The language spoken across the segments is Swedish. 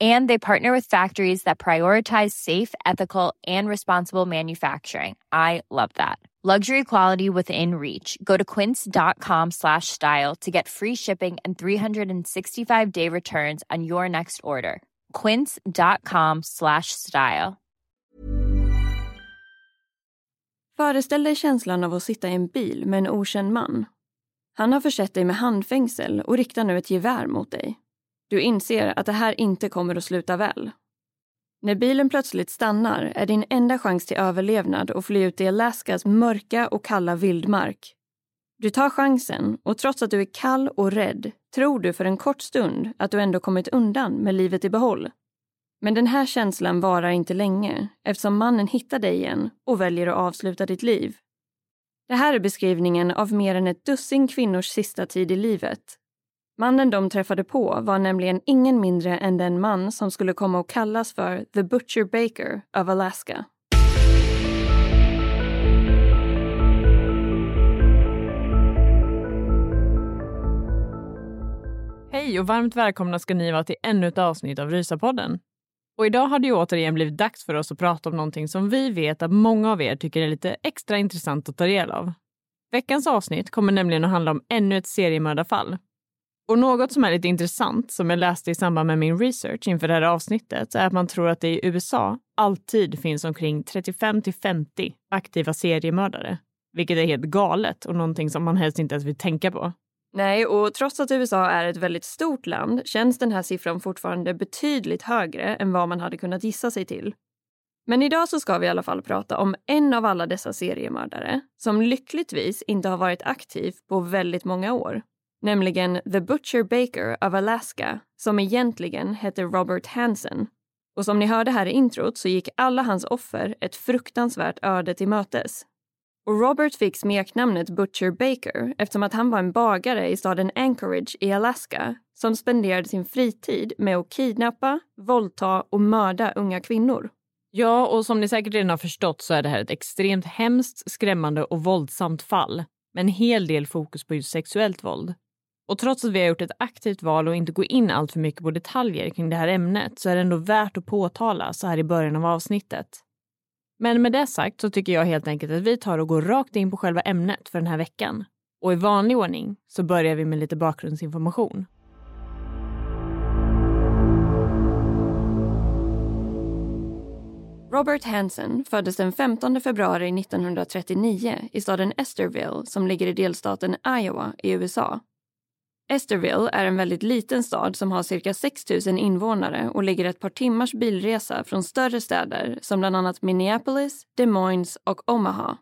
And they partner with factories that prioritize safe, ethical, and responsible manufacturing. I love that. Luxury quality within reach. Go to quince.com slash style to get free shipping and 365 day returns on your next order. Quince.com slash style. Föreställ dig känslan av att sitta i en bil med en okänd man. Han har försett dig med handfängsel och riktar nu ett gevär mot dig. Du inser att det här inte kommer att sluta väl. När bilen plötsligt stannar är din enda chans till överlevnad att fly ut i Alaskas mörka och kalla vildmark. Du tar chansen och trots att du är kall och rädd tror du för en kort stund att du ändå kommit undan med livet i behåll. Men den här känslan varar inte länge eftersom mannen hittar dig igen och väljer att avsluta ditt liv. Det här är beskrivningen av mer än ett dussin kvinnors sista tid i livet. Mannen de träffade på var nämligen ingen mindre än den man som skulle komma att kallas för The Butcher Baker of Alaska. Hej och varmt välkomna ska ni vara till ännu ett avsnitt av Rysapodden. Och idag har det ju återigen blivit dags för oss att prata om någonting som vi vet att många av er tycker är lite extra intressant att ta del av. Veckans avsnitt kommer nämligen att handla om ännu ett seriemördarfall. Och något som är lite intressant, som jag läste i samband med min research inför det här avsnittet, är att man tror att det i USA alltid finns omkring 35 till 50 aktiva seriemördare. Vilket är helt galet och någonting som man helst inte ens vill tänka på. Nej, och trots att USA är ett väldigt stort land känns den här siffran fortfarande betydligt högre än vad man hade kunnat gissa sig till. Men idag så ska vi i alla fall prata om en av alla dessa seriemördare som lyckligtvis inte har varit aktiv på väldigt många år. Nämligen The Butcher Baker of Alaska, som egentligen hette Robert Hansen. Och som ni hörde här i introt så gick alla hans offer ett fruktansvärt öde till mötes. Och Robert fick smeknamnet Butcher Baker eftersom att han var en bagare i staden Anchorage i Alaska som spenderade sin fritid med att kidnappa, våldta och mörda unga kvinnor. Ja, och som ni säkert redan har förstått så är det här ett extremt hemskt, skrämmande och våldsamt fall med en hel del fokus på just sexuellt våld. Och trots att vi har gjort ett aktivt val och inte gå in allt för mycket på detaljer kring det här ämnet så är det ändå värt att påtala så här i början av avsnittet. Men med det sagt så tycker jag helt enkelt att vi tar och går rakt in på själva ämnet för den här veckan. Och i vanlig ordning så börjar vi med lite bakgrundsinformation. Robert Hansen föddes den 15 februari 1939 i staden Esterville som ligger i delstaten Iowa i USA. Esterville är en väldigt liten stad som har cirka 6 000 invånare och ligger ett par timmars bilresa från större städer som bland annat Minneapolis, Des Moines och Omaha.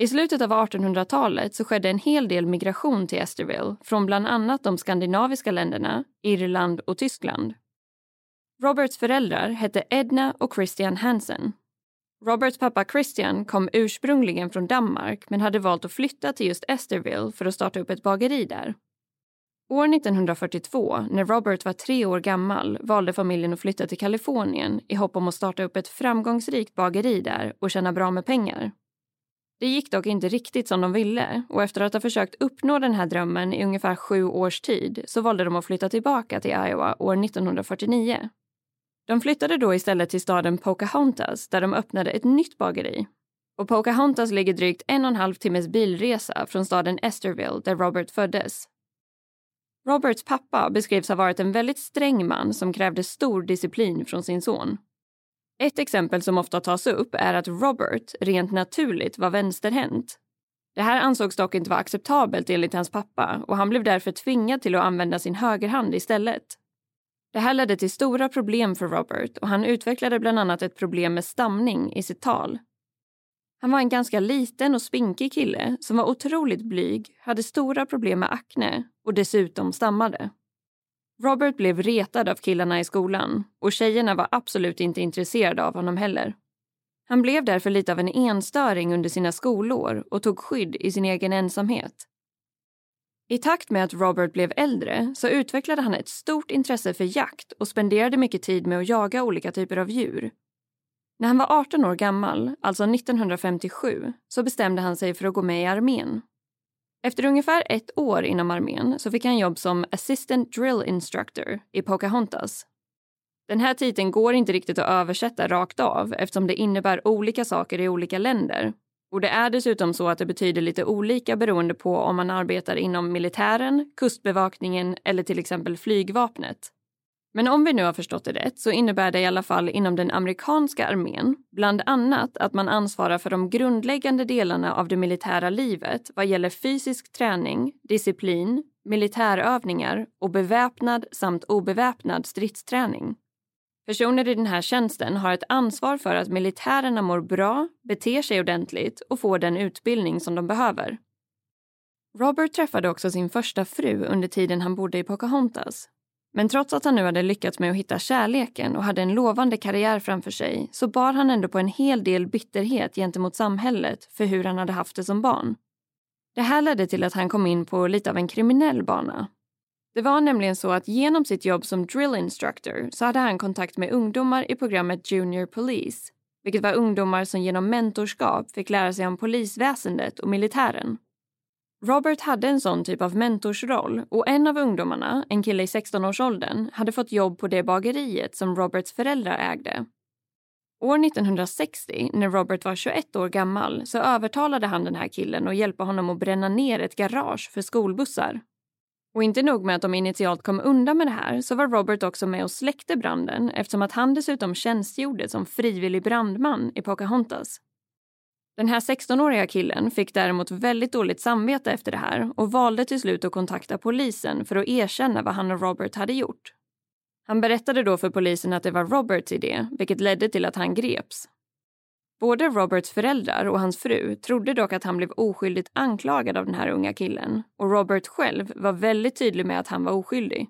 I slutet av 1800-talet så skedde en hel del migration till Esterville från bland annat de skandinaviska länderna, Irland och Tyskland. Roberts föräldrar hette Edna och Christian Hansen. Roberts pappa Christian kom ursprungligen från Danmark men hade valt att flytta till just Esterville för att starta upp ett bageri där. År 1942, när Robert var tre år gammal, valde familjen att flytta till Kalifornien i hopp om att starta upp ett framgångsrikt bageri där och tjäna bra med pengar. Det gick dock inte riktigt som de ville och efter att ha försökt uppnå den här drömmen i ungefär sju års tid så valde de att flytta tillbaka till Iowa år 1949. De flyttade då istället till staden Pocahontas där de öppnade ett nytt bageri. Och Pocahontas ligger drygt en och en halv timmes bilresa från staden Esterville där Robert föddes. Roberts pappa beskrivs ha varit en väldigt sträng man som krävde stor disciplin från sin son. Ett exempel som ofta tas upp är att Robert rent naturligt var vänsterhänt. Det här ansågs dock inte vara acceptabelt enligt hans pappa och han blev därför tvingad till att använda sin högerhand istället. Det här ledde till stora problem för Robert och han utvecklade bland annat ett problem med stamning i sitt tal. Han var en ganska liten och spinkig kille som var otroligt blyg, hade stora problem med akne och dessutom stammade. Robert blev retad av killarna i skolan och tjejerna var absolut inte intresserade av honom heller. Han blev därför lite av en enstöring under sina skolår och tog skydd i sin egen ensamhet. I takt med att Robert blev äldre så utvecklade han ett stort intresse för jakt och spenderade mycket tid med att jaga olika typer av djur. När han var 18 år gammal, alltså 1957, så bestämde han sig för att gå med i armén. Efter ungefär ett år inom armén så fick han jobb som Assistant Drill Instructor i Pocahontas. Den här titeln går inte riktigt att översätta rakt av eftersom det innebär olika saker i olika länder. Och det är dessutom så att det betyder lite olika beroende på om man arbetar inom militären, kustbevakningen eller till exempel flygvapnet. Men om vi nu har förstått det rätt så innebär det i alla fall inom den amerikanska armén bland annat att man ansvarar för de grundläggande delarna av det militära livet vad gäller fysisk träning, disciplin, militärövningar och beväpnad samt obeväpnad stridsträning. Personer i den här tjänsten har ett ansvar för att militärerna mår bra, beter sig ordentligt och får den utbildning som de behöver. Robert träffade också sin första fru under tiden han bodde i Pocahontas men trots att han nu hade lyckats med att hitta kärleken och hade en lovande karriär framför sig så bar han ändå på en hel del bitterhet gentemot samhället för hur han hade haft det som barn. Det här ledde till att han kom in på lite av en kriminell bana. Det var nämligen så att genom sitt jobb som drill instructor så hade han kontakt med ungdomar i programmet Junior Police, vilket var ungdomar som genom mentorskap fick lära sig om polisväsendet och militären. Robert hade en sån typ av mentorsroll och en av ungdomarna, en kille i 16-årsåldern, hade fått jobb på det bageriet som Roberts föräldrar ägde. År 1960, när Robert var 21 år gammal, så övertalade han den här killen att hjälpa honom att bränna ner ett garage för skolbussar. Och inte nog med att de initialt kom undan med det här så var Robert också med och släckte branden eftersom att han dessutom tjänstgjorde som frivillig brandman i Pocahontas. Den här 16-åriga killen fick däremot väldigt dåligt samvete efter det här och valde till slut att kontakta polisen för att erkänna vad han och Robert hade gjort. Han berättade då för polisen att det var Roberts idé, vilket ledde till att han greps. Både Roberts föräldrar och hans fru trodde dock att han blev oskyldigt anklagad av den här unga killen och Robert själv var väldigt tydlig med att han var oskyldig.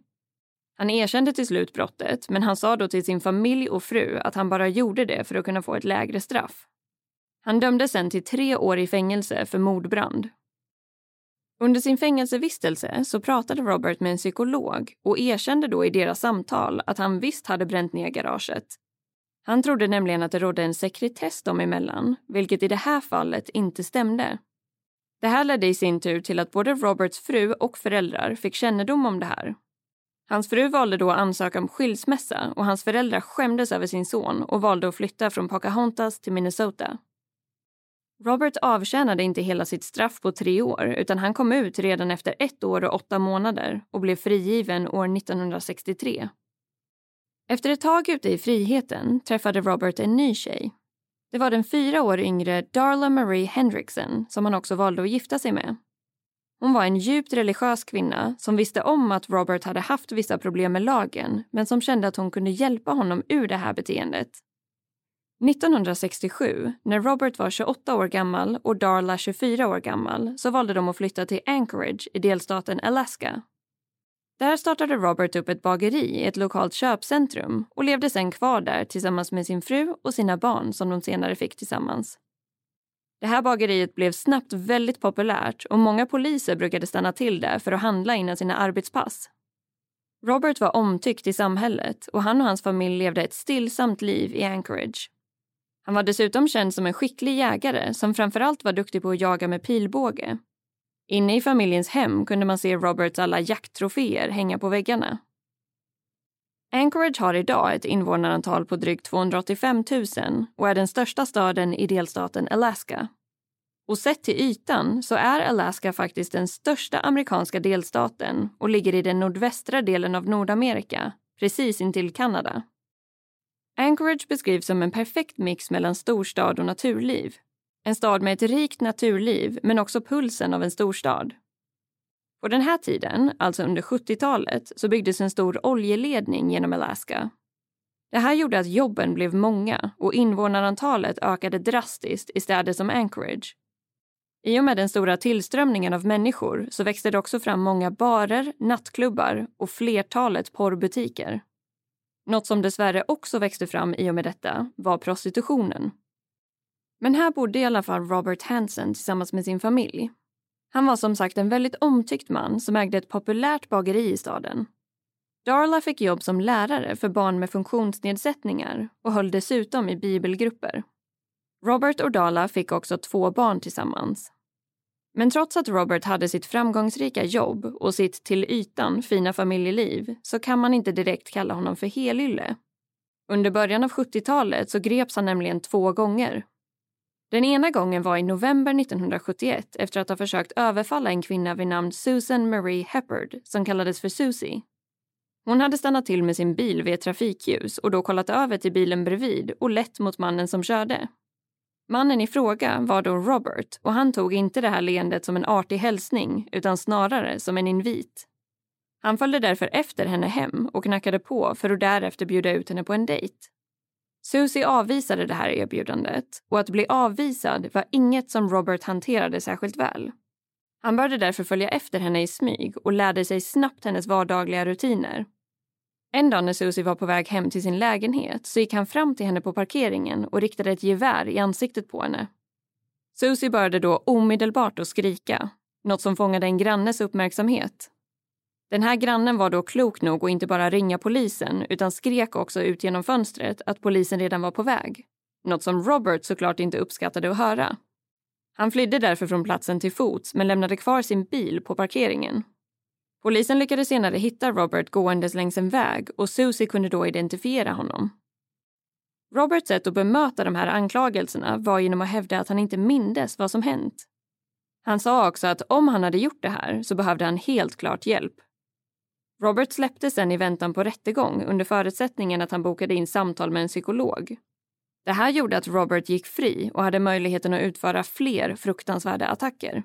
Han erkände till slut brottet men han sa då till sin familj och fru att han bara gjorde det för att kunna få ett lägre straff. Han dömdes sen till tre år i fängelse för mordbrand. Under sin fängelsevistelse så pratade Robert med en psykolog och erkände då i deras samtal att han visst hade bränt ner garaget. Han trodde nämligen att det rådde en sekretess dem emellan, vilket i det här fallet inte stämde. Det här ledde i sin tur till att både Roberts fru och föräldrar fick kännedom om det här. Hans fru valde då att ansöka om skilsmässa och hans föräldrar skämdes över sin son och valde att flytta från Pocahontas till Minnesota. Robert avtjänade inte hela sitt straff på tre år utan han kom ut redan efter ett år och åtta månader och blev frigiven år 1963. Efter ett tag ute i friheten träffade Robert en ny tjej. Det var den fyra år yngre Darla Marie Hendrickson som han också valde att gifta sig med. Hon var en djupt religiös kvinna som visste om att Robert hade haft vissa problem med lagen men som kände att hon kunde hjälpa honom ur det här beteendet 1967, när Robert var 28 år gammal och Darla 24 år gammal, så valde de att flytta till Anchorage i delstaten Alaska. Där startade Robert upp ett bageri i ett lokalt köpcentrum och levde sen kvar där tillsammans med sin fru och sina barn som de senare fick tillsammans. Det här bageriet blev snabbt väldigt populärt och många poliser brukade stanna till där för att handla innan sina arbetspass. Robert var omtyckt i samhället och han och hans familj levde ett stillsamt liv i Anchorage. Han var dessutom känd som en skicklig jägare som framförallt var duktig på att jaga med pilbåge. Inne i familjens hem kunde man se Roberts alla jakttroféer hänga på väggarna. Anchorage har idag ett invånarantal på drygt 285 000 och är den största staden i delstaten Alaska. Och sett till ytan så är Alaska faktiskt den största amerikanska delstaten och ligger i den nordvästra delen av Nordamerika, precis intill Kanada. Anchorage beskrivs som en perfekt mix mellan storstad och naturliv. En stad med ett rikt naturliv, men också pulsen av en storstad. På den här tiden, alltså under 70-talet, så byggdes en stor oljeledning genom Alaska. Det här gjorde att jobben blev många och invånarantalet ökade drastiskt i städer som Anchorage. I och med den stora tillströmningen av människor så växte det också fram många barer, nattklubbar och flertalet porrbutiker. Något som dessvärre också växte fram i och med detta var prostitutionen. Men här bodde i alla fall Robert Hansen tillsammans med sin familj. Han var som sagt en väldigt omtyckt man som ägde ett populärt bageri i staden. Darla fick jobb som lärare för barn med funktionsnedsättningar och höll dessutom i bibelgrupper. Robert och Darla fick också två barn tillsammans. Men trots att Robert hade sitt framgångsrika jobb och sitt till ytan fina familjeliv så kan man inte direkt kalla honom för helylle. Under början av 70-talet så greps han nämligen två gånger. Den ena gången var i november 1971 efter att ha försökt överfalla en kvinna vid namn Susan Marie Heppard som kallades för Susie. Hon hade stannat till med sin bil vid ett trafikljus och då kollat över till bilen bredvid och lett mot mannen som körde. Mannen i fråga var då Robert och han tog inte det här leendet som en artig hälsning utan snarare som en invit. Han följde därför efter henne hem och knackade på för att därefter bjuda ut henne på en dejt. Susie avvisade det här erbjudandet och att bli avvisad var inget som Robert hanterade särskilt väl. Han började därför följa efter henne i smyg och lärde sig snabbt hennes vardagliga rutiner. En dag när Susie var på väg hem till sin lägenhet så gick han fram till henne på parkeringen och riktade ett gevär i ansiktet på henne. Susie började då omedelbart att skrika, något som fångade en grannes uppmärksamhet. Den här grannen var då klok nog att inte bara ringa polisen utan skrek också ut genom fönstret att polisen redan var på väg. Något som Robert såklart inte uppskattade att höra. Han flydde därför från platsen till fots men lämnade kvar sin bil på parkeringen Polisen lyckades senare hitta Robert gåendes längs en väg och Susie kunde då identifiera honom. Roberts sätt att bemöta de här anklagelserna var genom att hävda att han inte mindes vad som hänt. Han sa också att om han hade gjort det här så behövde han helt klart hjälp. Robert släpptes sen i väntan på rättegång under förutsättningen att han bokade in samtal med en psykolog. Det här gjorde att Robert gick fri och hade möjligheten att utföra fler fruktansvärda attacker.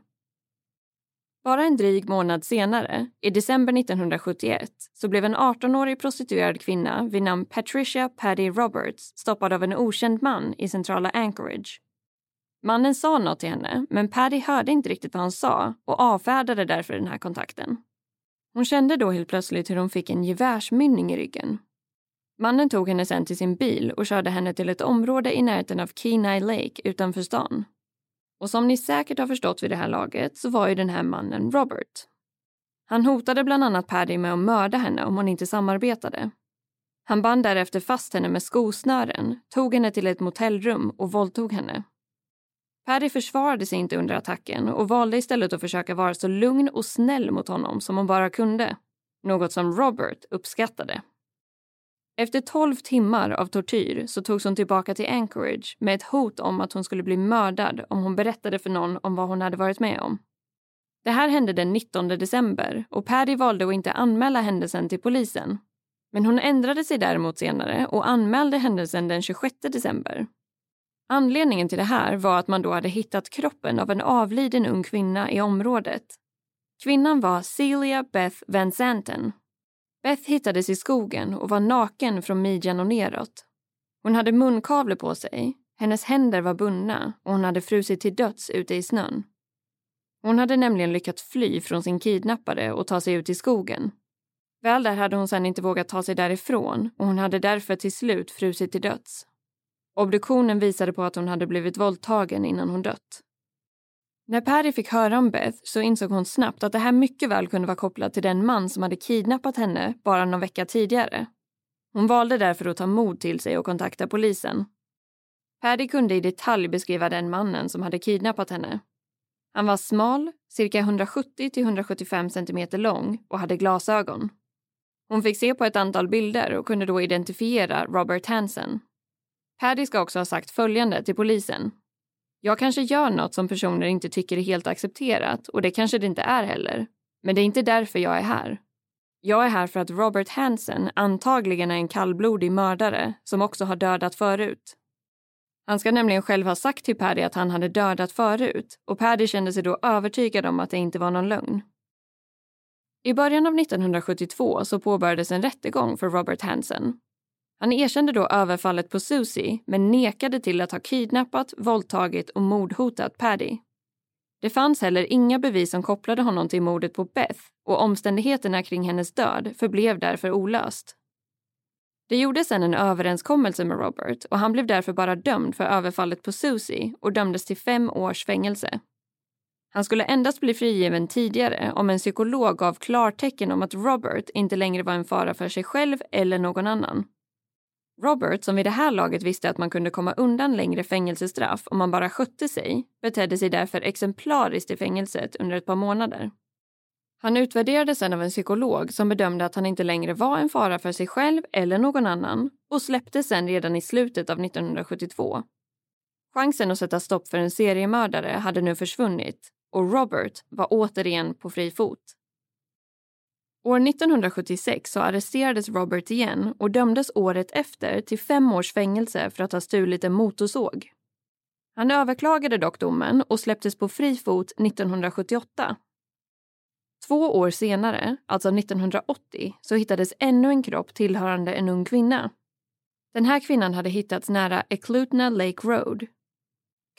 Bara en dryg månad senare, i december 1971, så blev en 18-årig prostituerad kvinna vid namn Patricia Paddy Roberts stoppad av en okänd man i centrala Anchorage. Mannen sa något till henne, men Paddy hörde inte riktigt vad han sa och avfärdade därför den här kontakten. Hon kände då helt plötsligt hur hon fick en gevärsmynning i ryggen. Mannen tog henne sen till sin bil och körde henne till ett område i närheten av Kenai Lake utanför stan. Och som ni säkert har förstått vid det här laget så var ju den här mannen Robert. Han hotade bland annat Paddy med att mörda henne om hon inte samarbetade. Han band därefter fast henne med skosnören, tog henne till ett motellrum och våldtog henne. Paddy försvarade sig inte under attacken och valde istället att försöka vara så lugn och snäll mot honom som hon bara kunde. Något som Robert uppskattade. Efter 12 timmar av tortyr så togs hon tillbaka till Anchorage med ett hot om att hon skulle bli mördad om hon berättade för någon om vad hon hade varit med om. Det här hände den 19 december och Patty valde att inte anmäla händelsen till polisen. Men hon ändrade sig däremot senare och anmälde händelsen den 26 december. Anledningen till det här var att man då hade hittat kroppen av en avliden ung kvinna i området. Kvinnan var Celia Beth Van Zanten Beth hittades i skogen och var naken från midjan och neråt. Hon hade munkavle på sig, hennes händer var bundna och hon hade frusit till döds ute i snön. Hon hade nämligen lyckats fly från sin kidnappare och ta sig ut i skogen. Väl där hade hon sedan inte vågat ta sig därifrån och hon hade därför till slut frusit till döds. Obduktionen visade på att hon hade blivit våldtagen innan hon dött. När Patty fick höra om Beth så insåg hon snabbt att det här mycket väl kunde vara kopplat till den man som hade kidnappat henne bara någon vecka tidigare. Hon valde därför att ta mod till sig och kontakta polisen. Paddy kunde i detalj beskriva den mannen som hade kidnappat henne. Han var smal, cirka 170-175 cm lång och hade glasögon. Hon fick se på ett antal bilder och kunde då identifiera Robert Hansen. Paddy ska också ha sagt följande till polisen. Jag kanske gör något som personer inte tycker är helt accepterat och det kanske det inte är heller. Men det är inte därför jag är här. Jag är här för att Robert Hansen antagligen är en kallblodig mördare som också har dödat förut. Han ska nämligen själv ha sagt till Paddy att han hade dödat förut och Paddy kände sig då övertygad om att det inte var någon lögn. I början av 1972 så påbörjades en rättegång för Robert Hansen. Han erkände då överfallet på Susie men nekade till att ha kidnappat, våldtagit och mordhotat Paddy. Det fanns heller inga bevis som kopplade honom till mordet på Beth och omständigheterna kring hennes död förblev därför olöst. Det gjordes sedan en överenskommelse med Robert och han blev därför bara dömd för överfallet på Susie och dömdes till fem års fängelse. Han skulle endast bli frigiven tidigare om en psykolog gav klartecken om att Robert inte längre var en fara för sig själv eller någon annan. Robert, som vid det här laget visste att man kunde komma undan längre fängelsestraff om man bara skötte sig, betedde sig därför exemplariskt i fängelset under ett par månader. Han utvärderades sen av en psykolog som bedömde att han inte längre var en fara för sig själv eller någon annan och släpptes sen redan i slutet av 1972. Chansen att sätta stopp för en seriemördare hade nu försvunnit och Robert var återigen på fri fot. År 1976 så arresterades Robert igen och dömdes året efter till fem års fängelse för att ha stulit en motorsåg. Han överklagade dock domen och släpptes på fri fot 1978 Två år senare, alltså 1980, så hittades ännu en kropp tillhörande en ung kvinna. Den här kvinnan hade hittats nära Eklutna Lake Road.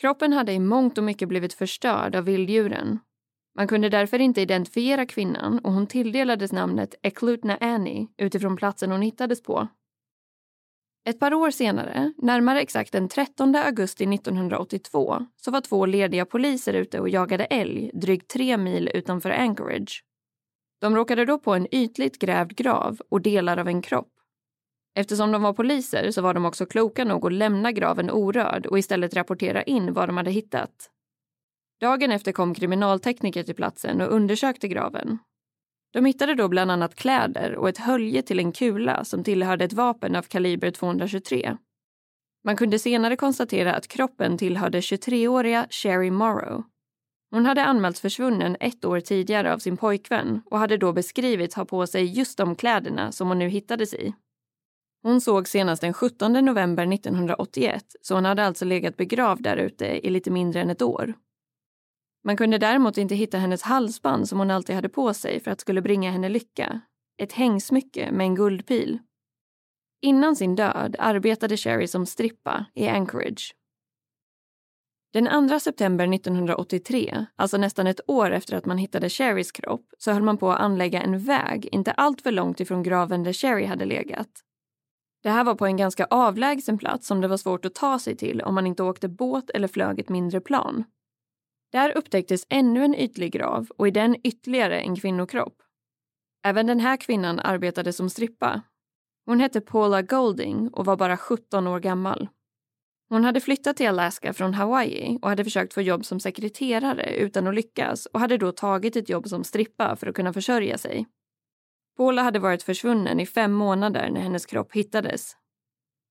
Kroppen hade i mångt och mycket blivit förstörd av vilddjuren. Man kunde därför inte identifiera kvinnan och hon tilldelades namnet Eklutna Annie utifrån platsen hon hittades på. Ett par år senare, närmare exakt den 13 augusti 1982, så var två lediga poliser ute och jagade älg drygt tre mil utanför Anchorage. De råkade då på en ytligt grävd grav och delar av en kropp. Eftersom de var poliser så var de också kloka nog att lämna graven orörd och istället rapportera in vad de hade hittat. Dagen efter kom kriminaltekniker till platsen och undersökte graven de hittade då bland annat kläder och ett hölje till en kula som tillhörde ett vapen av kaliber 223. Man kunde senare konstatera att kroppen tillhörde 23-åriga Sherry Morrow. Hon hade anmälts försvunnen ett år tidigare av sin pojkvän och hade då beskrivits ha på sig just de kläderna som hon nu hittades i. Hon såg senast den 17 november 1981 så hon hade alltså legat begravd där ute i lite mindre än ett år. Man kunde däremot inte hitta hennes halsband som hon alltid hade på sig för att skulle bringa henne lycka. Ett hängsmycke med en guldpil. Innan sin död arbetade Sherry som strippa i Anchorage. Den 2 september 1983, alltså nästan ett år efter att man hittade Sherrys kropp, så höll man på att anlägga en väg inte alltför långt ifrån graven där Sherry hade legat. Det här var på en ganska avlägsen plats som det var svårt att ta sig till om man inte åkte båt eller flög ett mindre plan. Där upptäcktes ännu en ytlig grav och i den ytterligare en kvinnokropp. Även den här kvinnan arbetade som strippa. Hon hette Paula Golding och var bara 17 år gammal. Hon hade flyttat till Alaska från Hawaii och hade försökt få jobb som sekreterare utan att lyckas och hade då tagit ett jobb som strippa för att kunna försörja sig. Paula hade varit försvunnen i fem månader när hennes kropp hittades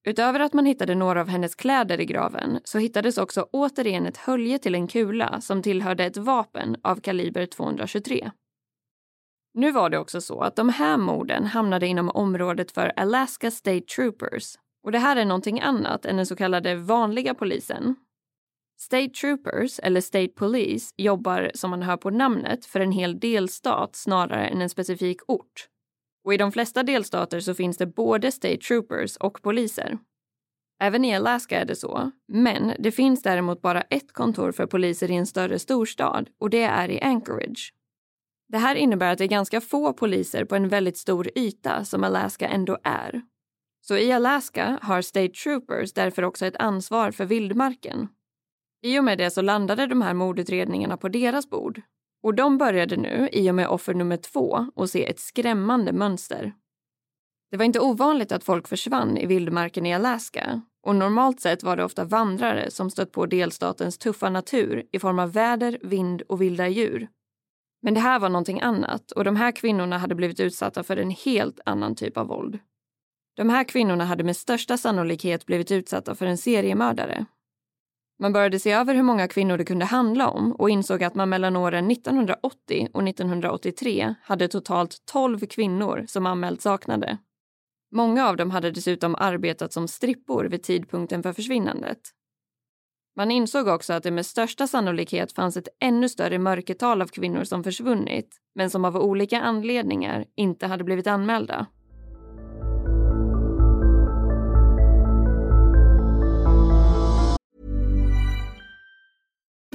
Utöver att man hittade några av hennes kläder i graven så hittades också återigen ett hölje till en kula som tillhörde ett vapen av kaliber 223. Nu var det också så att de här morden hamnade inom området för Alaska State Troopers och det här är någonting annat än den så kallade vanliga polisen. State Troopers, eller State Police, jobbar som man hör på namnet för en hel delstat snarare än en specifik ort. Och i de flesta delstater så finns det både state troopers och poliser. Även i Alaska är det så, men det finns däremot bara ett kontor för poliser i en större storstad och det är i Anchorage. Det här innebär att det är ganska få poliser på en väldigt stor yta som Alaska ändå är. Så i Alaska har State Troopers därför också ett ansvar för vildmarken. I och med det så landade de här mordutredningarna på deras bord. Och de började nu, i och med offer nummer två, att se ett skrämmande mönster. Det var inte ovanligt att folk försvann i vildmarken i Alaska och normalt sett var det ofta vandrare som stött på delstatens tuffa natur i form av väder, vind och vilda djur. Men det här var någonting annat och de här kvinnorna hade blivit utsatta för en helt annan typ av våld. De här kvinnorna hade med största sannolikhet blivit utsatta för en seriemördare. Man började se över hur många kvinnor det kunde handla om och insåg att man mellan åren 1980 och 1983 hade totalt 12 kvinnor som anmält saknade. Många av dem hade dessutom arbetat som strippor vid tidpunkten för försvinnandet. Man insåg också att det med största sannolikhet fanns ett ännu större mörkertal av kvinnor som försvunnit men som av olika anledningar inte hade blivit anmälda.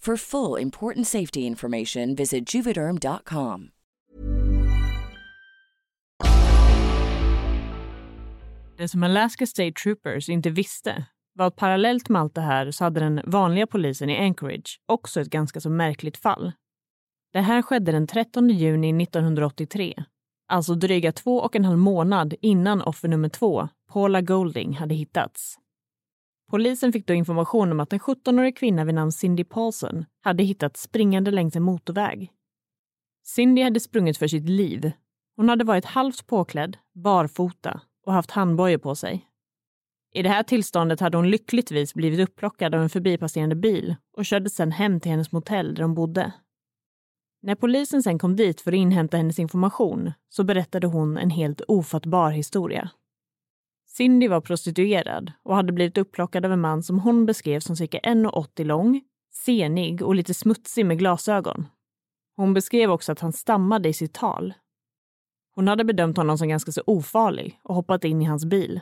For full important safety information, visit juvederm.com. Det som Alaska State Troopers inte visste var att parallellt med allt det här så hade den vanliga polisen i Anchorage också ett ganska så märkligt fall. Det här skedde den 13 juni 1983, alltså dryga två och en halv månad innan offer nummer två, Paula Golding, hade hittats. Polisen fick då information om att en 17-årig kvinna vid namn Cindy Paulson hade hittats springande längs en motorväg. Cindy hade sprungit för sitt liv. Hon hade varit halvt påklädd, barfota och haft handbojor på sig. I det här tillståndet hade hon lyckligtvis blivit upplockad av en förbipasserande bil och kördes sedan hem till hennes motell där hon bodde. När polisen sen kom dit för att inhämta hennes information så berättade hon en helt ofattbar historia. Cindy var prostituerad och hade blivit upplockad av en man som hon beskrev som cirka 1,80 lång, senig och lite smutsig med glasögon. Hon beskrev också att han stammade i sitt tal. Hon hade bedömt honom som ganska så ofarlig och hoppat in i hans bil.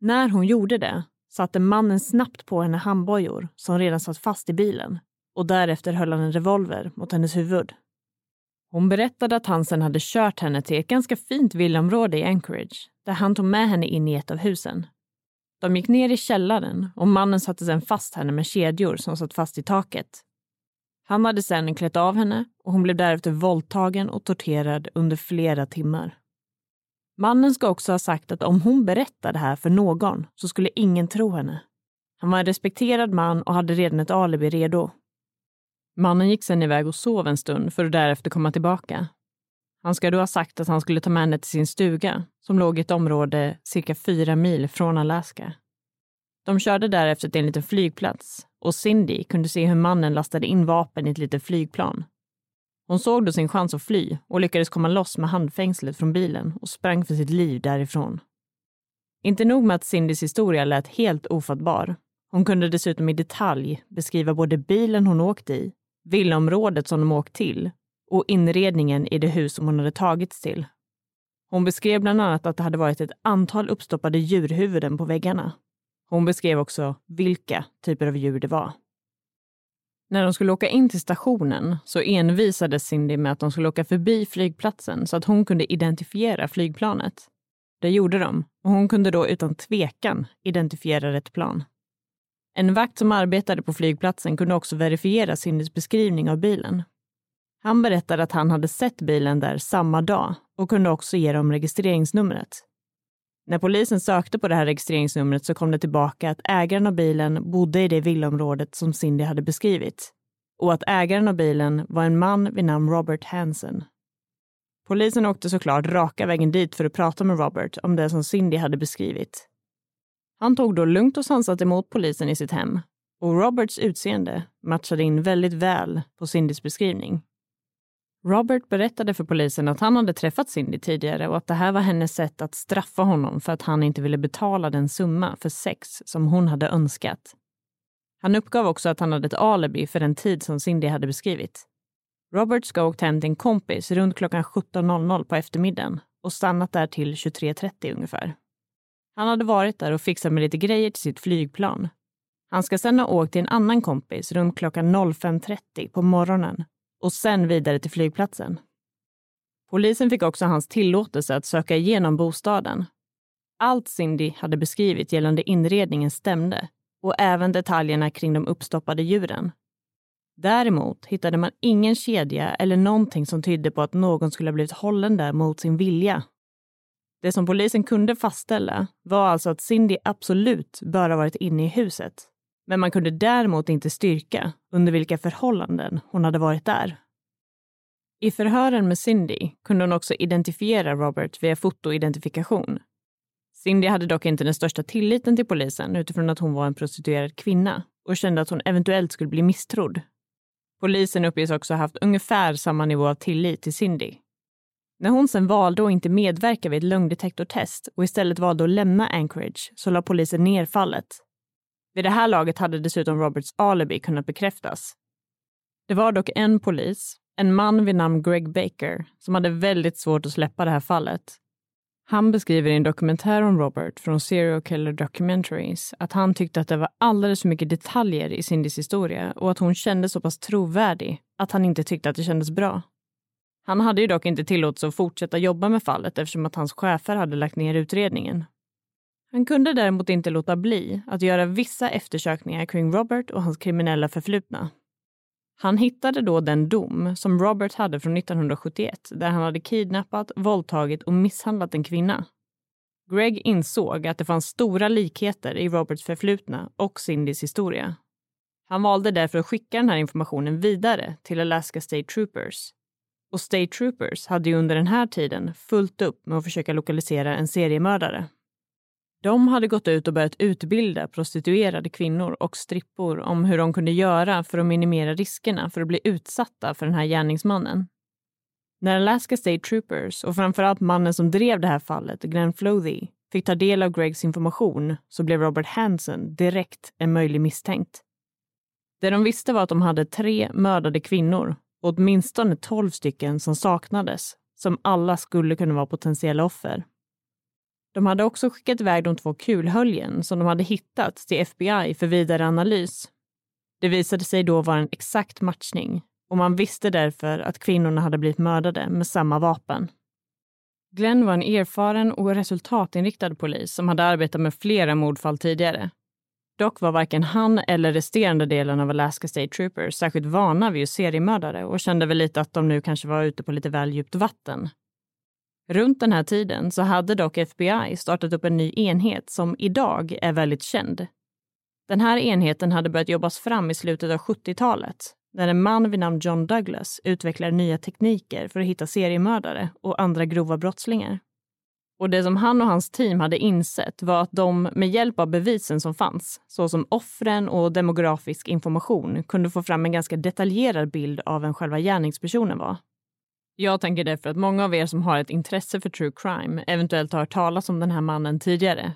När hon gjorde det satte mannen snabbt på henne handbojor som redan satt fast i bilen och därefter höll han en revolver mot hennes huvud. Hon berättade att han sen hade kört henne till ett ganska fint villaområde i Anchorage där han tog med henne in i ett av husen. De gick ner i källaren och mannen satte sedan fast henne med kedjor som satt fast i taket. Han hade sedan klätt av henne och hon blev därefter våldtagen och torterad under flera timmar. Mannen ska också ha sagt att om hon berättade det här för någon så skulle ingen tro henne. Han var en respekterad man och hade redan ett alibi redo. Mannen gick sedan iväg och sov en stund för att därefter komma tillbaka. Han ska då ha sagt att han skulle ta med henne till sin stuga som låg i ett område cirka fyra mil från Alaska. De körde därefter till en liten flygplats och Cindy kunde se hur mannen lastade in vapen i ett litet flygplan. Hon såg då sin chans att fly och lyckades komma loss med handfängslet från bilen och sprang för sitt liv därifrån. Inte nog med att Cindys historia lät helt ofattbar. Hon kunde dessutom i detalj beskriva både bilen hon åkte i, villaområdet som de åkt till och inredningen i det hus som hon hade tagits till. Hon beskrev bland annat att det hade varit ett antal uppstoppade djurhuvuden på väggarna. Hon beskrev också vilka typer av djur det var. När de skulle åka in till stationen så envisades Cindy med att de skulle åka förbi flygplatsen så att hon kunde identifiera flygplanet. Det gjorde de och hon kunde då utan tvekan identifiera rätt plan. En vakt som arbetade på flygplatsen kunde också verifiera Cindys beskrivning av bilen. Han berättade att han hade sett bilen där samma dag och kunde också ge dem registreringsnumret. När polisen sökte på det här registreringsnumret så kom det tillbaka att ägaren av bilen bodde i det villaområdet som Cindy hade beskrivit och att ägaren av bilen var en man vid namn Robert Hansen. Polisen åkte såklart raka vägen dit för att prata med Robert om det som Cindy hade beskrivit. Han tog då lugnt och sansat emot polisen i sitt hem och Roberts utseende matchade in väldigt väl på Cindys beskrivning. Robert berättade för polisen att han hade träffat Cindy tidigare och att det här var hennes sätt att straffa honom för att han inte ville betala den summa för sex som hon hade önskat. Han uppgav också att han hade ett alibi för den tid som Cindy hade beskrivit. Robert ska ha åkt hem till en kompis runt klockan 17.00 på eftermiddagen och stannat där till 23.30 ungefär. Han hade varit där och fixat med lite grejer till sitt flygplan. Han ska sedan ha åkt till en annan kompis runt klockan 05.30 på morgonen och sen vidare till flygplatsen. Polisen fick också hans tillåtelse att söka igenom bostaden. Allt Cindy hade beskrivit gällande inredningen stämde och även detaljerna kring de uppstoppade djuren. Däremot hittade man ingen kedja eller någonting som tydde på att någon skulle ha blivit hållen där mot sin vilja. Det som polisen kunde fastställa var alltså att Cindy absolut bör ha varit inne i huset men man kunde däremot inte styrka under vilka förhållanden hon hade varit där. I förhören med Cindy kunde hon också identifiera Robert via fotoidentifikation. Cindy hade dock inte den största tilliten till polisen utifrån att hon var en prostituerad kvinna och kände att hon eventuellt skulle bli misstrodd. Polisen uppges också ha haft ungefär samma nivå av tillit till Cindy. När hon sen valde att inte medverka vid ett lögndetektortest och istället valde att lämna Anchorage så la polisen ner fallet vid det här laget hade dessutom Roberts alibi kunnat bekräftas. Det var dock en polis, en man vid namn Greg Baker, som hade väldigt svårt att släppa det här fallet. Han beskriver i en dokumentär om Robert från Serial Killer Documentaries att han tyckte att det var alldeles för mycket detaljer i Cindys historia och att hon kände så pass trovärdig att han inte tyckte att det kändes bra. Han hade ju dock inte tillåtelse att fortsätta jobba med fallet eftersom att hans chefer hade lagt ner utredningen han kunde däremot inte låta bli att göra vissa eftersökningar kring Robert och hans kriminella förflutna. Han hittade då den dom som Robert hade från 1971 där han hade kidnappat, våldtagit och misshandlat en kvinna. Greg insåg att det fanns stora likheter i Roberts förflutna och Cindys historia. Han valde därför att skicka den här informationen vidare till Alaska State Troopers. Och State Troopers hade ju under den här tiden fullt upp med att försöka lokalisera en seriemördare. De hade gått ut och börjat utbilda prostituerade kvinnor och strippor om hur de kunde göra för att minimera riskerna för att bli utsatta för den här gärningsmannen. När Alaska State Troopers och framförallt mannen som drev det här fallet, Glenn Flothy, fick ta del av Gregs information så blev Robert Hansen direkt en möjlig misstänkt. Det de visste var att de hade tre mördade kvinnor och åtminstone tolv stycken som saknades, som alla skulle kunna vara potentiella offer. De hade också skickat iväg de två kulhöljen som de hade hittat till FBI för vidare analys. Det visade sig då vara en exakt matchning och man visste därför att kvinnorna hade blivit mördade med samma vapen. Glenn var en erfaren och resultatinriktad polis som hade arbetat med flera mordfall tidigare. Dock var varken han eller resterande delen av Alaska State Troopers särskilt vana vid seriemördare och kände väl lite att de nu kanske var ute på lite väl djupt vatten. Runt den här tiden så hade dock FBI startat upp en ny enhet som idag är väldigt känd. Den här enheten hade börjat jobbas fram i slutet av 70-talet när en man vid namn John Douglas utvecklar nya tekniker för att hitta seriemördare och andra grova brottslingar. Och det som han och hans team hade insett var att de med hjälp av bevisen som fanns, såsom offren och demografisk information, kunde få fram en ganska detaljerad bild av vem själva gärningspersonen var. Jag tänker därför att många av er som har ett intresse för true crime eventuellt har hört talas om den här mannen tidigare.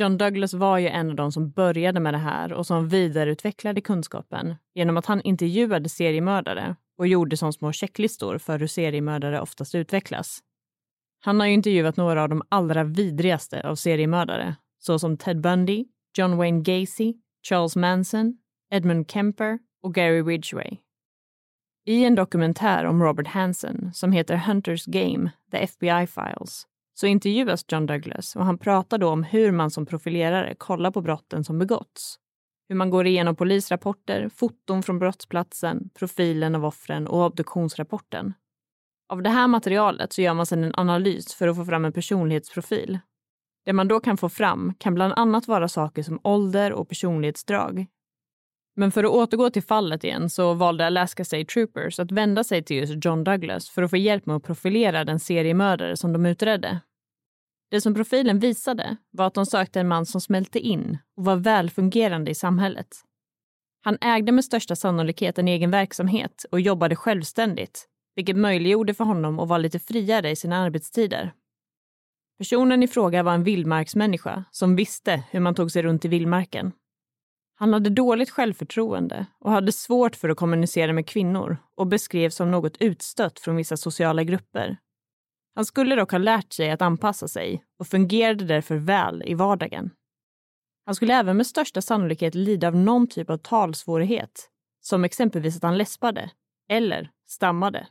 John Douglas var ju en av de som började med det här och som vidareutvecklade kunskapen genom att han intervjuade seriemördare och gjorde som små checklistor för hur seriemördare oftast utvecklas. Han har ju intervjuat några av de allra vidrigaste av seriemördare, såsom Ted Bundy, John Wayne Gacy, Charles Manson, Edmund Kemper och Gary Ridgway. I en dokumentär om Robert Hansen som heter Hunters Game, The FBI Files, så intervjuas John Douglas och han pratar då om hur man som profilerare kollar på brotten som begåtts. Hur man går igenom polisrapporter, foton från brottsplatsen, profilen av offren och obduktionsrapporten. Av det här materialet så gör man sedan en analys för att få fram en personlighetsprofil. Det man då kan få fram kan bland annat vara saker som ålder och personlighetsdrag. Men för att återgå till fallet igen så valde Alaska State Troopers att vända sig till just John Douglas för att få hjälp med att profilera den seriemördare som de utredde. Det som profilen visade var att de sökte en man som smälte in och var välfungerande i samhället. Han ägde med största sannolikhet en egen verksamhet och jobbade självständigt vilket möjliggjorde för honom att vara lite friare i sina arbetstider. Personen i fråga var en vildmarksmänniska som visste hur man tog sig runt i vildmarken. Han hade dåligt självförtroende och hade svårt för att kommunicera med kvinnor och beskrevs som något utstött från vissa sociala grupper. Han skulle dock ha lärt sig att anpassa sig och fungerade därför väl i vardagen. Han skulle även med största sannolikhet lida av någon typ av talsvårighet, som exempelvis att han läspade eller stammade.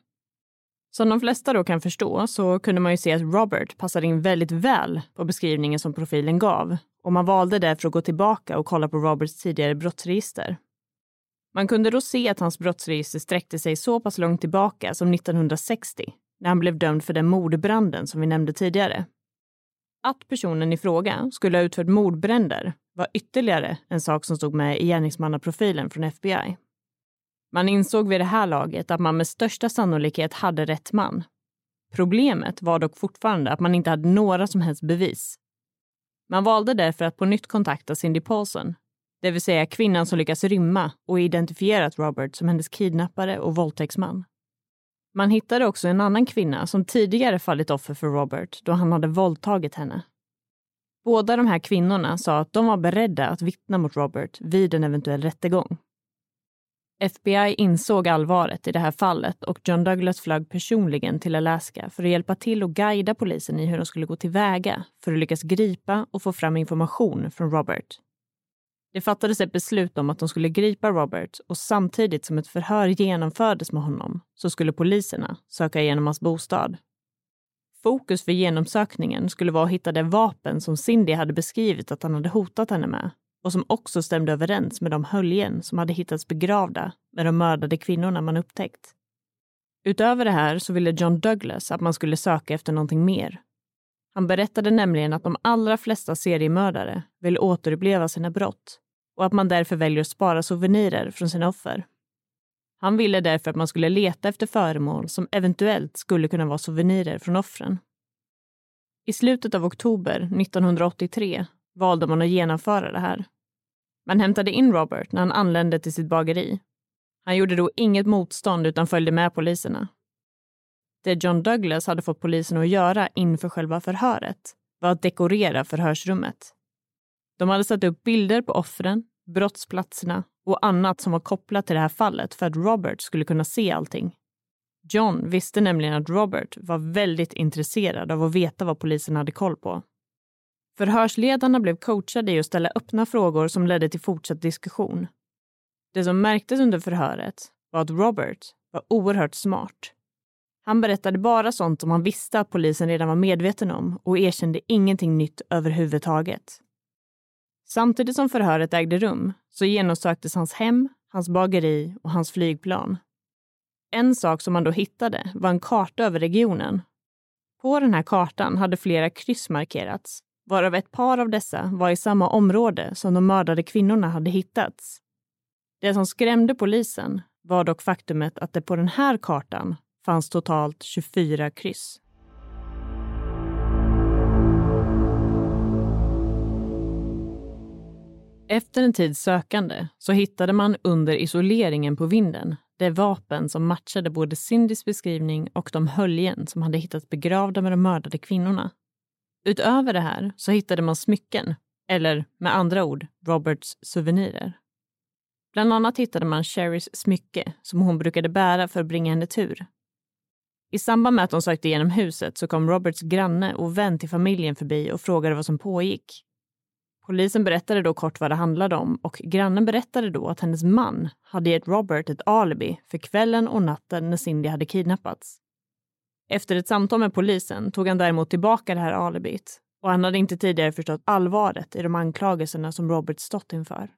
Som de flesta då kan förstå så kunde man ju se att Robert passade in väldigt väl på beskrivningen som profilen gav och man valde därför att gå tillbaka och kolla på Roberts tidigare brottsregister. Man kunde då se att hans brottsregister sträckte sig så pass långt tillbaka som 1960 när han blev dömd för den mordbranden som vi nämnde tidigare. Att personen i fråga skulle ha utfört mordbränder var ytterligare en sak som stod med i gärningsmannaprofilen från FBI. Man insåg vid det här laget att man med största sannolikhet hade rätt man. Problemet var dock fortfarande att man inte hade några som helst bevis. Man valde därför att på nytt kontakta Cindy Paulson, det vill säga kvinnan som lyckats rymma och identifierat Robert som hennes kidnappare och våldtäktsman. Man hittade också en annan kvinna som tidigare fallit offer för Robert då han hade våldtagit henne. Båda de här kvinnorna sa att de var beredda att vittna mot Robert vid en eventuell rättegång. FBI insåg allvaret i det här fallet och John Douglas flög personligen till Alaska för att hjälpa till och guida polisen i hur de skulle gå tillväga för att lyckas gripa och få fram information från Robert. Det fattades ett beslut om att de skulle gripa Robert och samtidigt som ett förhör genomfördes med honom så skulle poliserna söka igenom hans bostad. Fokus för genomsökningen skulle vara att hitta det vapen som Cindy hade beskrivit att han hade hotat henne med och som också stämde överens med de höljen som hade hittats begravda med de mördade kvinnorna man upptäckt. Utöver det här så ville John Douglas att man skulle söka efter någonting mer. Han berättade nämligen att de allra flesta seriemördare vill återuppleva sina brott och att man därför väljer att spara souvenirer från sina offer. Han ville därför att man skulle leta efter föremål som eventuellt skulle kunna vara souvenirer från offren. I slutet av oktober 1983 valde man att genomföra det här. Man hämtade in Robert när han anlände till sitt bageri. Han gjorde då inget motstånd utan följde med poliserna. Det John Douglas hade fått polisen att göra inför själva förhöret var att dekorera förhörsrummet. De hade satt upp bilder på offren, brottsplatserna och annat som var kopplat till det här fallet för att Robert skulle kunna se allting. John visste nämligen att Robert var väldigt intresserad av att veta vad polisen hade koll på. Förhörsledarna blev coachade i att ställa öppna frågor som ledde till fortsatt diskussion. Det som märktes under förhöret var att Robert var oerhört smart. Han berättade bara sånt som han visste att polisen redan var medveten om och erkände ingenting nytt överhuvudtaget. Samtidigt som förhöret ägde rum så genomsöktes hans hem, hans bageri och hans flygplan. En sak som man då hittade var en karta över regionen. På den här kartan hade flera kryss markerats varav ett par av dessa var i samma område som de mördade kvinnorna hade hittats. Det som skrämde polisen var dock faktumet att det på den här kartan fanns totalt 24 kryss. Efter en tids sökande så hittade man under isoleringen på vinden det vapen som matchade både Cindys beskrivning och de höljen som hade hittats begravda med de mördade kvinnorna. Utöver det här så hittade man smycken, eller med andra ord Roberts souvenirer. Bland annat hittade man Sherrys smycke som hon brukade bära för att bringa henne tur. I samband med att de sökte igenom huset så kom Roberts granne och vän till familjen förbi och frågade vad som pågick. Polisen berättade då kort vad det handlade om och grannen berättade då att hennes man hade gett Robert ett alibi för kvällen och natten när Cindy hade kidnappats. Efter ett samtal med polisen tog han däremot tillbaka det här alibit och han hade inte tidigare förstått allvaret i de anklagelserna som Robert stått inför.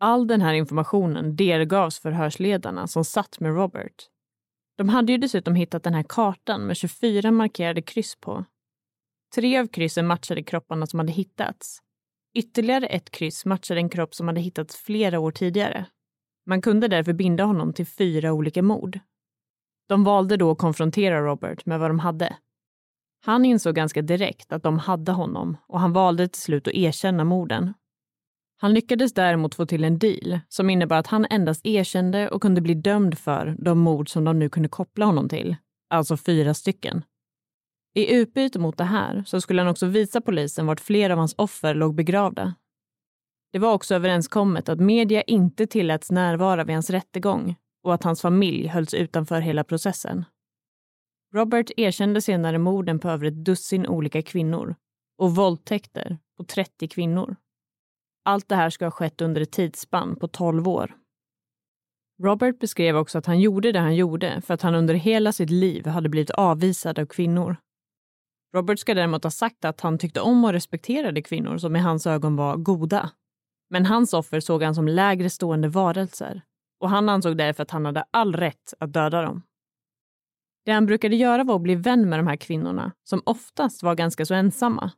All den här informationen delgavs förhörsledarna som satt med Robert. De hade ju dessutom hittat den här kartan med 24 markerade kryss på. Tre av kryssen matchade kropparna som hade hittats Ytterligare ett kryss matchade en kropp som hade hittats flera år tidigare. Man kunde därför binda honom till fyra olika mord. De valde då att konfrontera Robert med vad de hade. Han insåg ganska direkt att de hade honom och han valde till slut att erkänna morden. Han lyckades däremot få till en deal som innebar att han endast erkände och kunde bli dömd för de mord som de nu kunde koppla honom till, alltså fyra stycken. I utbyte mot det här så skulle han också visa polisen vart flera av hans offer låg begravda. Det var också överenskommet att media inte tilläts närvara vid hans rättegång och att hans familj hölls utanför hela processen. Robert erkände senare morden på över ett dussin olika kvinnor och våldtäkter på 30 kvinnor. Allt det här ska ha skett under ett tidsspann på 12 år. Robert beskrev också att han gjorde det han gjorde för att han under hela sitt liv hade blivit avvisad av kvinnor. Robert ska däremot ha sagt att han tyckte om och respekterade kvinnor som i hans ögon var goda. Men hans offer såg han som lägre stående varelser och han ansåg därför att han hade all rätt att döda dem. Det han brukade göra var att bli vän med de här kvinnorna, som oftast var ganska så ensamma.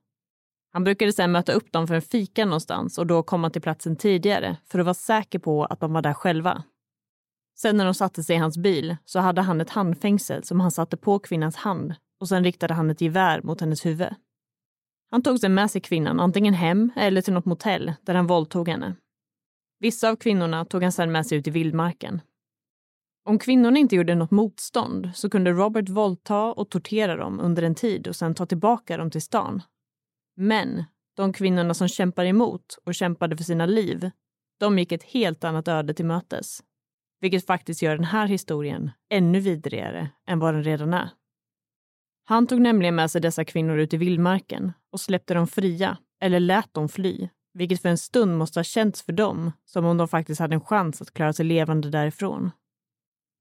Han brukade sedan möta upp dem för en fika någonstans och då komma till platsen tidigare för att vara säker på att de var där själva. Sen när de satte sig i hans bil så hade han ett handfängsel som han satte på kvinnans hand och sen riktade han ett gevär mot hennes huvud. Han tog sedan med sig kvinnan antingen hem eller till något motell där han våldtog henne. Vissa av kvinnorna tog han sedan med sig ut i vildmarken. Om kvinnorna inte gjorde något motstånd så kunde Robert våldta och tortera dem under en tid och sen ta tillbaka dem till stan. Men de kvinnorna som kämpade emot och kämpade för sina liv, de gick ett helt annat öde till mötes. Vilket faktiskt gör den här historien ännu vidrigare än vad den redan är. Han tog nämligen med sig dessa kvinnor ut i vildmarken och släppte dem fria, eller lät dem fly, vilket för en stund måste ha känts för dem som om de faktiskt hade en chans att klara sig levande därifrån.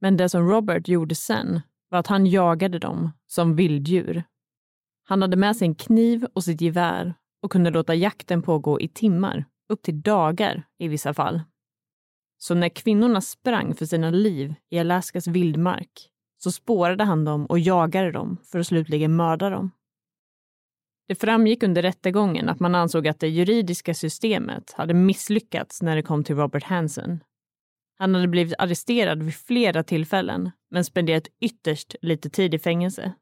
Men det som Robert gjorde sen var att han jagade dem som vilddjur. Han hade med sig en kniv och sitt gevär och kunde låta jakten pågå i timmar, upp till dagar i vissa fall. Så när kvinnorna sprang för sina liv i Alaskas vildmark så spårade han dem och jagade dem för att slutligen mörda dem. Det framgick under rättegången att man ansåg att det juridiska systemet hade misslyckats när det kom till Robert Hansen. Han hade blivit arresterad vid flera tillfällen men spenderat ytterst lite tid i fängelse.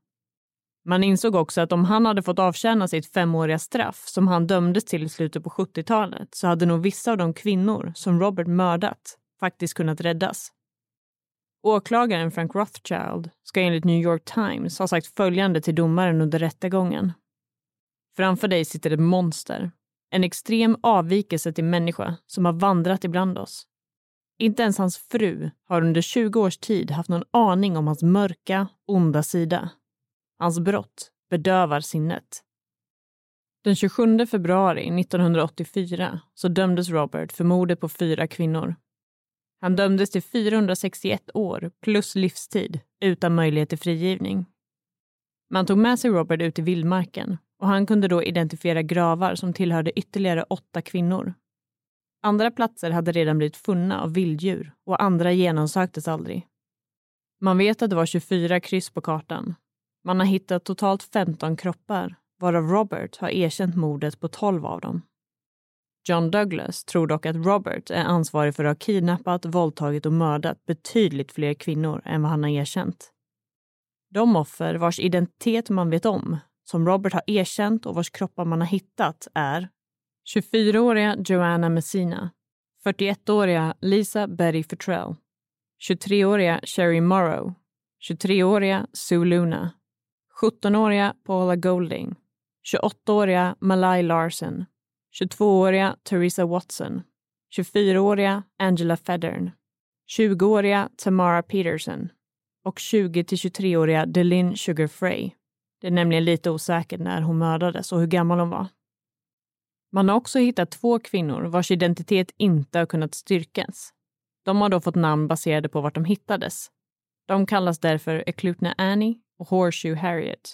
Man insåg också att om han hade fått avtjäna sitt femåriga straff som han dömdes till i slutet på 70-talet så hade nog vissa av de kvinnor som Robert mördat faktiskt kunnat räddas. Åklagaren Frank Rothschild ska enligt New York Times ha sagt följande till domaren under rättegången. Framför dig sitter ett monster. En extrem avvikelse till människa som har vandrat ibland oss. Inte ens hans fru har under 20 års tid haft någon aning om hans mörka, onda sida. Hans brott bedövar sinnet. Den 27 februari 1984 så dömdes Robert för mordet på fyra kvinnor han dömdes till 461 år plus livstid utan möjlighet till frigivning. Man tog med sig Robert ut i vildmarken och han kunde då identifiera gravar som tillhörde ytterligare åtta kvinnor. Andra platser hade redan blivit funna av vilddjur och andra genomsöktes aldrig. Man vet att det var 24 kryss på kartan. Man har hittat totalt 15 kroppar varav Robert har erkänt mordet på 12 av dem. John Douglas tror dock att Robert är ansvarig för att ha kidnappat, våldtagit och mördat betydligt fler kvinnor än vad han har erkänt. De offer vars identitet man vet om, som Robert har erkänt och vars kroppar man har hittat är 24-åriga Joanna Messina, 41-åriga Lisa Betty Futrell, 23-åriga Sherry Morrow, 23-åriga Sue Luna, 17-åriga Paula Golding, 28-åriga Malai Larsen, 22-åriga Teresa Watson, 24-åriga Angela Federn, 20-åriga Tamara Peterson och 20-23-åriga Delin Sugar Frey. Det är nämligen lite osäkert när hon mördades och hur gammal hon var. Man har också hittat två kvinnor vars identitet inte har kunnat styrkas. De har då fått namn baserade på vart de hittades. De kallas därför Eklutna Annie och Horseshoe Harriet.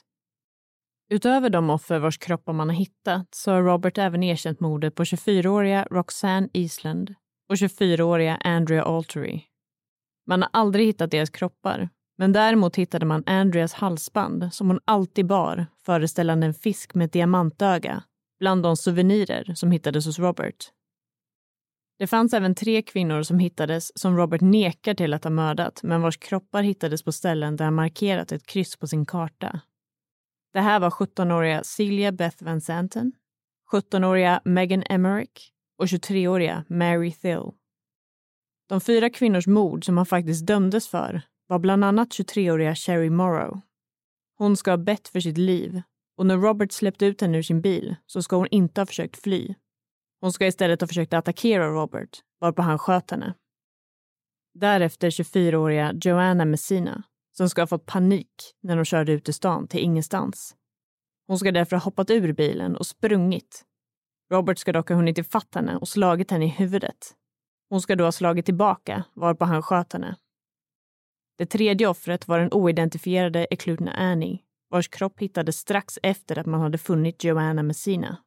Utöver de offer vars kroppar man har hittat så har Robert även erkänt mordet på 24-åriga Roxanne Eastland och 24-åriga Andrea Altery. Man har aldrig hittat deras kroppar, men däremot hittade man Andreas halsband som hon alltid bar föreställande en fisk med ett diamantöga bland de souvenirer som hittades hos Robert. Det fanns även tre kvinnor som hittades som Robert nekar till att ha mördat men vars kroppar hittades på ställen där han markerat ett kryss på sin karta. Det här var 17-åriga Celia Beth Van Santen, 17-åriga Megan Emmerich och 23-åriga Mary Thill. De fyra kvinnors mord som han faktiskt dömdes för var bland annat 23-åriga Sherry Morrow. Hon ska ha bett för sitt liv och när Robert släppte ut henne ur sin bil så ska hon inte ha försökt fly. Hon ska istället ha försökt attackera Robert, varpå han sköt henne. Därefter 24-åriga Joanna Messina, som ska ha fått panik när hon körde ut i stan till ingenstans. Hon ska därför ha hoppat ur bilen och sprungit. Robert ska dock ha hunnit ifatt henne och slagit henne i huvudet. Hon ska då ha slagit tillbaka, varpå han sköt henne. Det tredje offret var den oidentifierade Eklutna Annie, vars kropp hittades strax efter att man hade funnit Joanna Messina.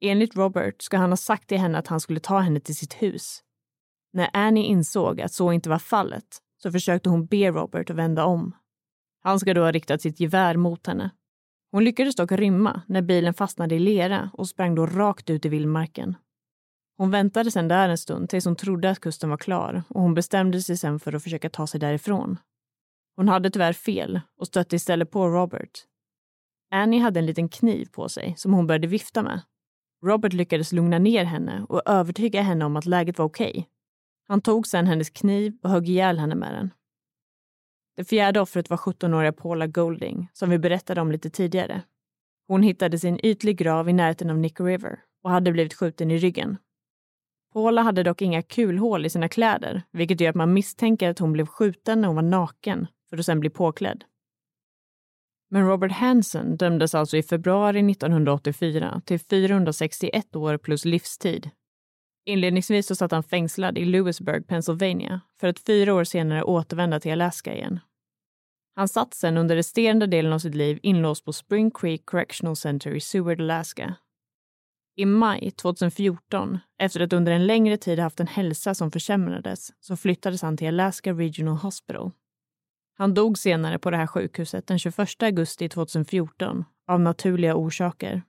Enligt Robert ska han ha sagt till henne att han skulle ta henne till sitt hus. När Annie insåg att så inte var fallet så försökte hon be Robert att vända om. Han ska då ha riktat sitt gevär mot henne. Hon lyckades dock rymma när bilen fastnade i lera och sprang då rakt ut i vildmarken. Hon väntade sedan där en stund tills hon trodde att kusten var klar och hon bestämde sig sen för att försöka ta sig därifrån. Hon hade tyvärr fel och stötte istället på Robert. Annie hade en liten kniv på sig som hon började vifta med. Robert lyckades lugna ner henne och övertyga henne om att läget var okej. Okay. Han tog sedan hennes kniv och högg ihjäl henne med den. Det fjärde offret var 17-åriga Paula Golding, som vi berättade om lite tidigare. Hon hittades i en ytlig grav i närheten av Nick River och hade blivit skjuten i ryggen. Paula hade dock inga kulhål i sina kläder, vilket gör att man misstänker att hon blev skjuten när hon var naken för att sen bli påklädd. Men Robert Hansen dömdes alltså i februari 1984 till 461 år plus livstid. Inledningsvis så satt han fängslad i Lewisburg, Pennsylvania, för att fyra år senare återvända till Alaska igen. Han satt sen under resterande delen av sitt liv inlåst på Spring Creek Correctional Center i Seward, Alaska. I maj 2014, efter att under en längre tid haft en hälsa som försämrades, så flyttades han till Alaska Regional Hospital han dog senare på det här sjukhuset den 21 augusti 2014 av naturliga orsaker.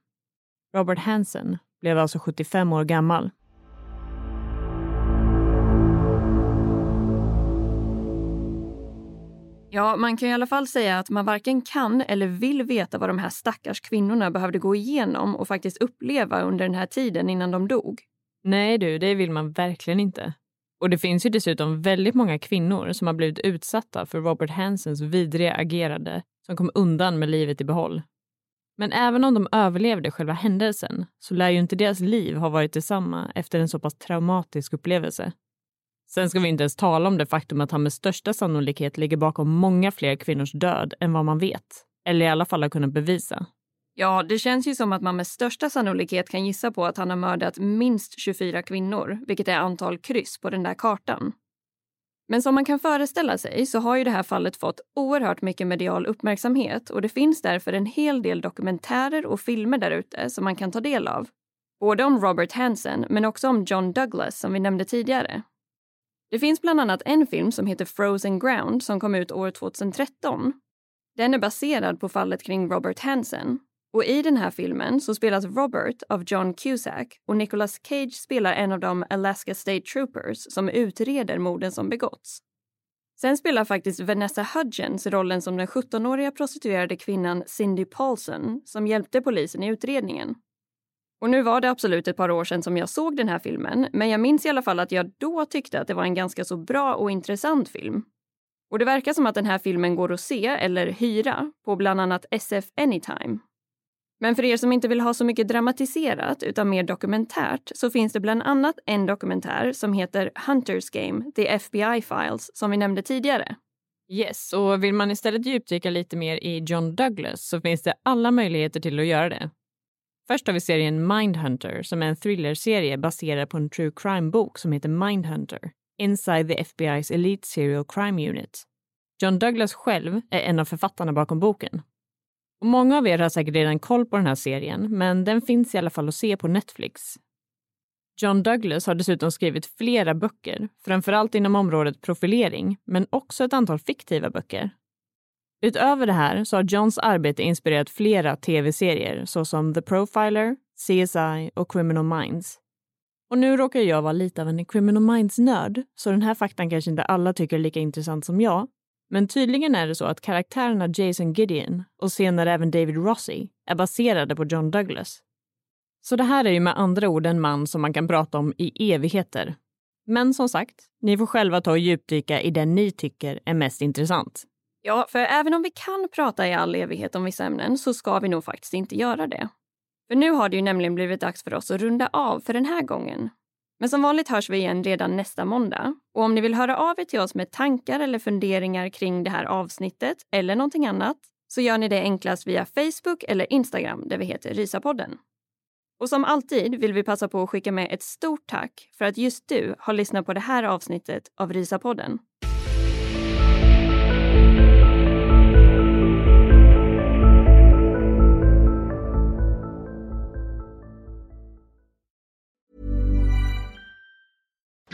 Robert Hansen blev alltså 75 år gammal. Ja, man kan i alla fall säga att man varken kan eller vill veta vad de här stackars kvinnorna behövde gå igenom och faktiskt uppleva under den här tiden innan de dog. Nej du, det vill man verkligen inte. Och det finns ju dessutom väldigt många kvinnor som har blivit utsatta för Robert Hansens vidriga agerande som kom undan med livet i behåll. Men även om de överlevde själva händelsen så lär ju inte deras liv ha varit detsamma efter en så pass traumatisk upplevelse. Sen ska vi inte ens tala om det faktum att han med största sannolikhet ligger bakom många fler kvinnors död än vad man vet, eller i alla fall har kunnat bevisa. Ja, det känns ju som att man med största sannolikhet kan gissa på att han har mördat minst 24 kvinnor, vilket är antal kryss på den där kartan. Men som man kan föreställa sig så har ju det här fallet fått oerhört mycket medial uppmärksamhet och det finns därför en hel del dokumentärer och filmer där ute som man kan ta del av. Både om Robert Hansen men också om John Douglas som vi nämnde tidigare. Det finns bland annat en film som heter Frozen Ground som kom ut år 2013. Den är baserad på fallet kring Robert Hansen Och i den här filmen så spelas Robert av John Cusack och Nicolas Cage spelar en av de Alaska State Troopers som utreder morden som begåtts. Sen spelar faktiskt Vanessa Hudgens rollen som den 17-åriga prostituerade kvinnan Cindy Paulson som hjälpte polisen i utredningen. Och nu var det absolut ett par år sedan som jag såg den här filmen, men jag minns i alla fall att jag då tyckte att det var en ganska så bra och intressant film. Och det verkar som att den här filmen går att se eller hyra på bland annat SF Anytime. Men för er som inte vill ha så mycket dramatiserat utan mer dokumentärt så finns det bland annat en dokumentär som heter Hunters Game, The FBI Files, som vi nämnde tidigare. Yes, och vill man istället djupdyka lite mer i John Douglas så finns det alla möjligheter till att göra det. Först har vi serien Mindhunter som är en thrillerserie baserad på en true crime-bok som heter Mindhunter, Inside the FBI's Elite Serial Crime Unit. John Douglas själv är en av författarna bakom boken. Och många av er har säkert redan koll på den här serien, men den finns i alla fall att se på Netflix. John Douglas har dessutom skrivit flera böcker, framförallt inom området profilering, men också ett antal fiktiva böcker. Utöver det här så har Johns arbete inspirerat flera tv-serier såsom The Profiler, CSI och Criminal Minds. Och nu råkar jag vara lite av en Criminal Minds-nörd, så den här faktan kanske inte alla tycker är lika intressant som jag. Men tydligen är det så att karaktärerna Jason Gideon och senare även David Rossi är baserade på John Douglas. Så det här är ju med andra ord en man som man kan prata om i evigheter. Men som sagt, ni får själva ta och djupdyka i den ni tycker är mest intressant. Ja, för även om vi kan prata i all evighet om vissa ämnen så ska vi nog faktiskt inte göra det. För nu har det ju nämligen blivit dags för oss att runda av för den här gången. Men som vanligt hörs vi igen redan nästa måndag. Och om ni vill höra av er till oss med tankar eller funderingar kring det här avsnittet eller någonting annat så gör ni det enklast via Facebook eller Instagram där vi heter Rysapodden. Och som alltid vill vi passa på att skicka med ett stort tack för att just du har lyssnat på det här avsnittet av Rysapodden.